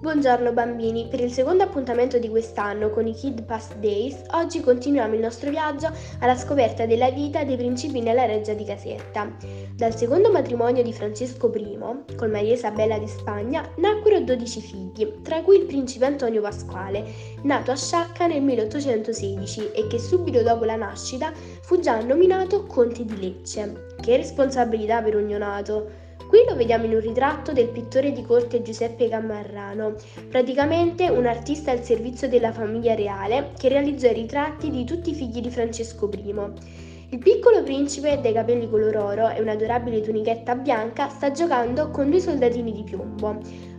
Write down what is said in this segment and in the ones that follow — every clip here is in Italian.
Buongiorno bambini, per il secondo appuntamento di quest'anno con i Kid Past Days, oggi continuiamo il nostro viaggio alla scoperta della vita dei principi nella reggia di Caserta. Dal secondo matrimonio di Francesco I, con Maria Isabella di Spagna, nacquero 12 figli, tra cui il principe Antonio Pasquale, nato a Sciacca nel 1816 e che subito dopo la nascita fu già nominato conte di Lecce. Che responsabilità per un neonato! Qui lo vediamo in un ritratto del pittore di corte Giuseppe Gammarrano, praticamente un artista al servizio della famiglia reale che realizzò i ritratti di tutti i figli di Francesco I. Il piccolo principe dai capelli color oro e un'adorabile tunichetta bianca sta giocando con due soldatini di piombo.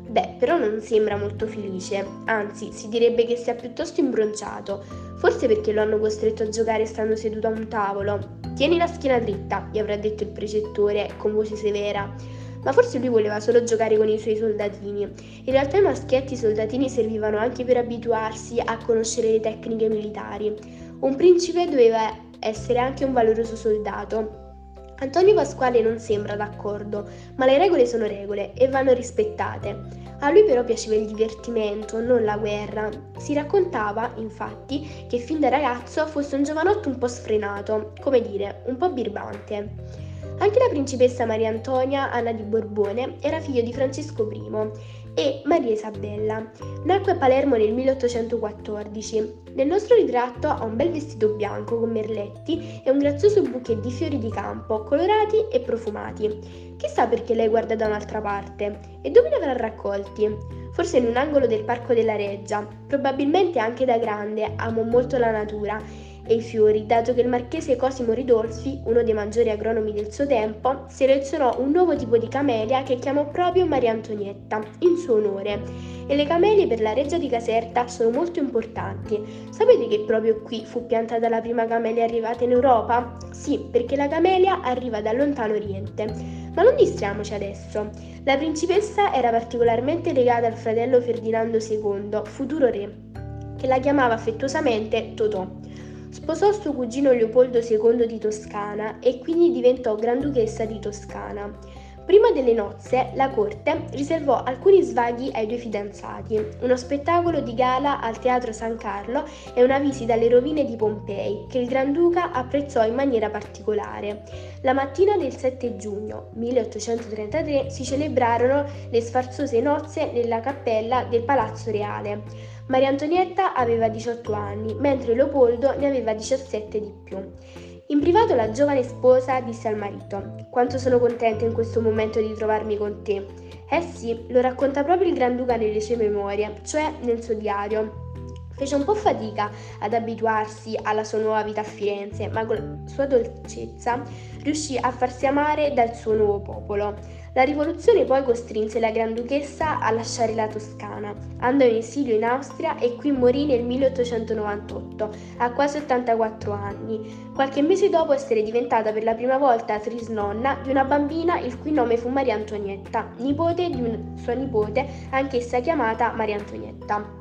Beh, però non sembra molto felice, anzi si direbbe che sia piuttosto imbronciato, forse perché lo hanno costretto a giocare stando seduto a un tavolo. Tieni la schiena dritta, gli avrà detto il precettore con voce severa ma forse lui voleva solo giocare con i suoi soldatini. In realtà i maschietti soldatini servivano anche per abituarsi a conoscere le tecniche militari. Un principe doveva essere anche un valoroso soldato. Antonio Pasquale non sembra d'accordo, ma le regole sono regole e vanno rispettate. A lui però piaceva il divertimento, non la guerra. Si raccontava, infatti, che fin da ragazzo fosse un giovanotto un po' sfrenato, come dire, un po' birbante. Anche la principessa Maria Antonia Anna di Borbone era figlia di Francesco I e Maria Isabella. Nacque a Palermo nel 1814. Nel nostro ritratto ha un bel vestito bianco con merletti e un grazioso bouquet di fiori di campo, colorati e profumati. Chissà perché lei guarda da un'altra parte e dove li avrà raccolti? Forse in un angolo del Parco della Reggia. Probabilmente anche da grande amo molto la natura e i fiori, dato che il marchese Cosimo Ridolfi, uno dei maggiori agronomi del suo tempo, selezionò un nuovo tipo di camelia che chiamò proprio Maria Antonietta, in suo onore. E le camelie per la reggia di Caserta sono molto importanti. Sapete che proprio qui fu piantata la prima camelia arrivata in Europa? Sì, perché la camelia arriva dal lontano oriente. Ma non distriamoci adesso. La principessa era particolarmente legata al fratello Ferdinando II, futuro re, che la chiamava affettuosamente Totò. Sposò suo cugino Leopoldo II di Toscana e quindi diventò Granduchessa di Toscana. Prima delle nozze, la corte riservò alcuni svaghi ai due fidanzati, uno spettacolo di gala al Teatro San Carlo e una visita alle rovine di Pompei, che il Granduca apprezzò in maniera particolare. La mattina del 7 giugno 1833 si celebrarono le sfarzose nozze nella cappella del Palazzo Reale. Maria Antonietta aveva 18 anni, mentre Leopoldo ne aveva 17 di più. In privato la giovane sposa disse al marito: Quanto sono contenta in questo momento di trovarmi con te. Eh sì, lo racconta proprio il Granduca nelle sue memorie, cioè nel suo diario. Fece un po' fatica ad abituarsi alla sua nuova vita a Firenze, ma con la sua dolcezza riuscì a farsi amare dal suo nuovo popolo. La rivoluzione poi costrinse la Granduchessa a lasciare la Toscana. Andò in esilio in Austria e qui morì nel 1898, a quasi 84 anni, qualche mese dopo essere diventata per la prima volta trisnonna di una bambina il cui nome fu Maria Antonietta, nipote di un suo nipote, anch'essa chiamata Maria Antonietta.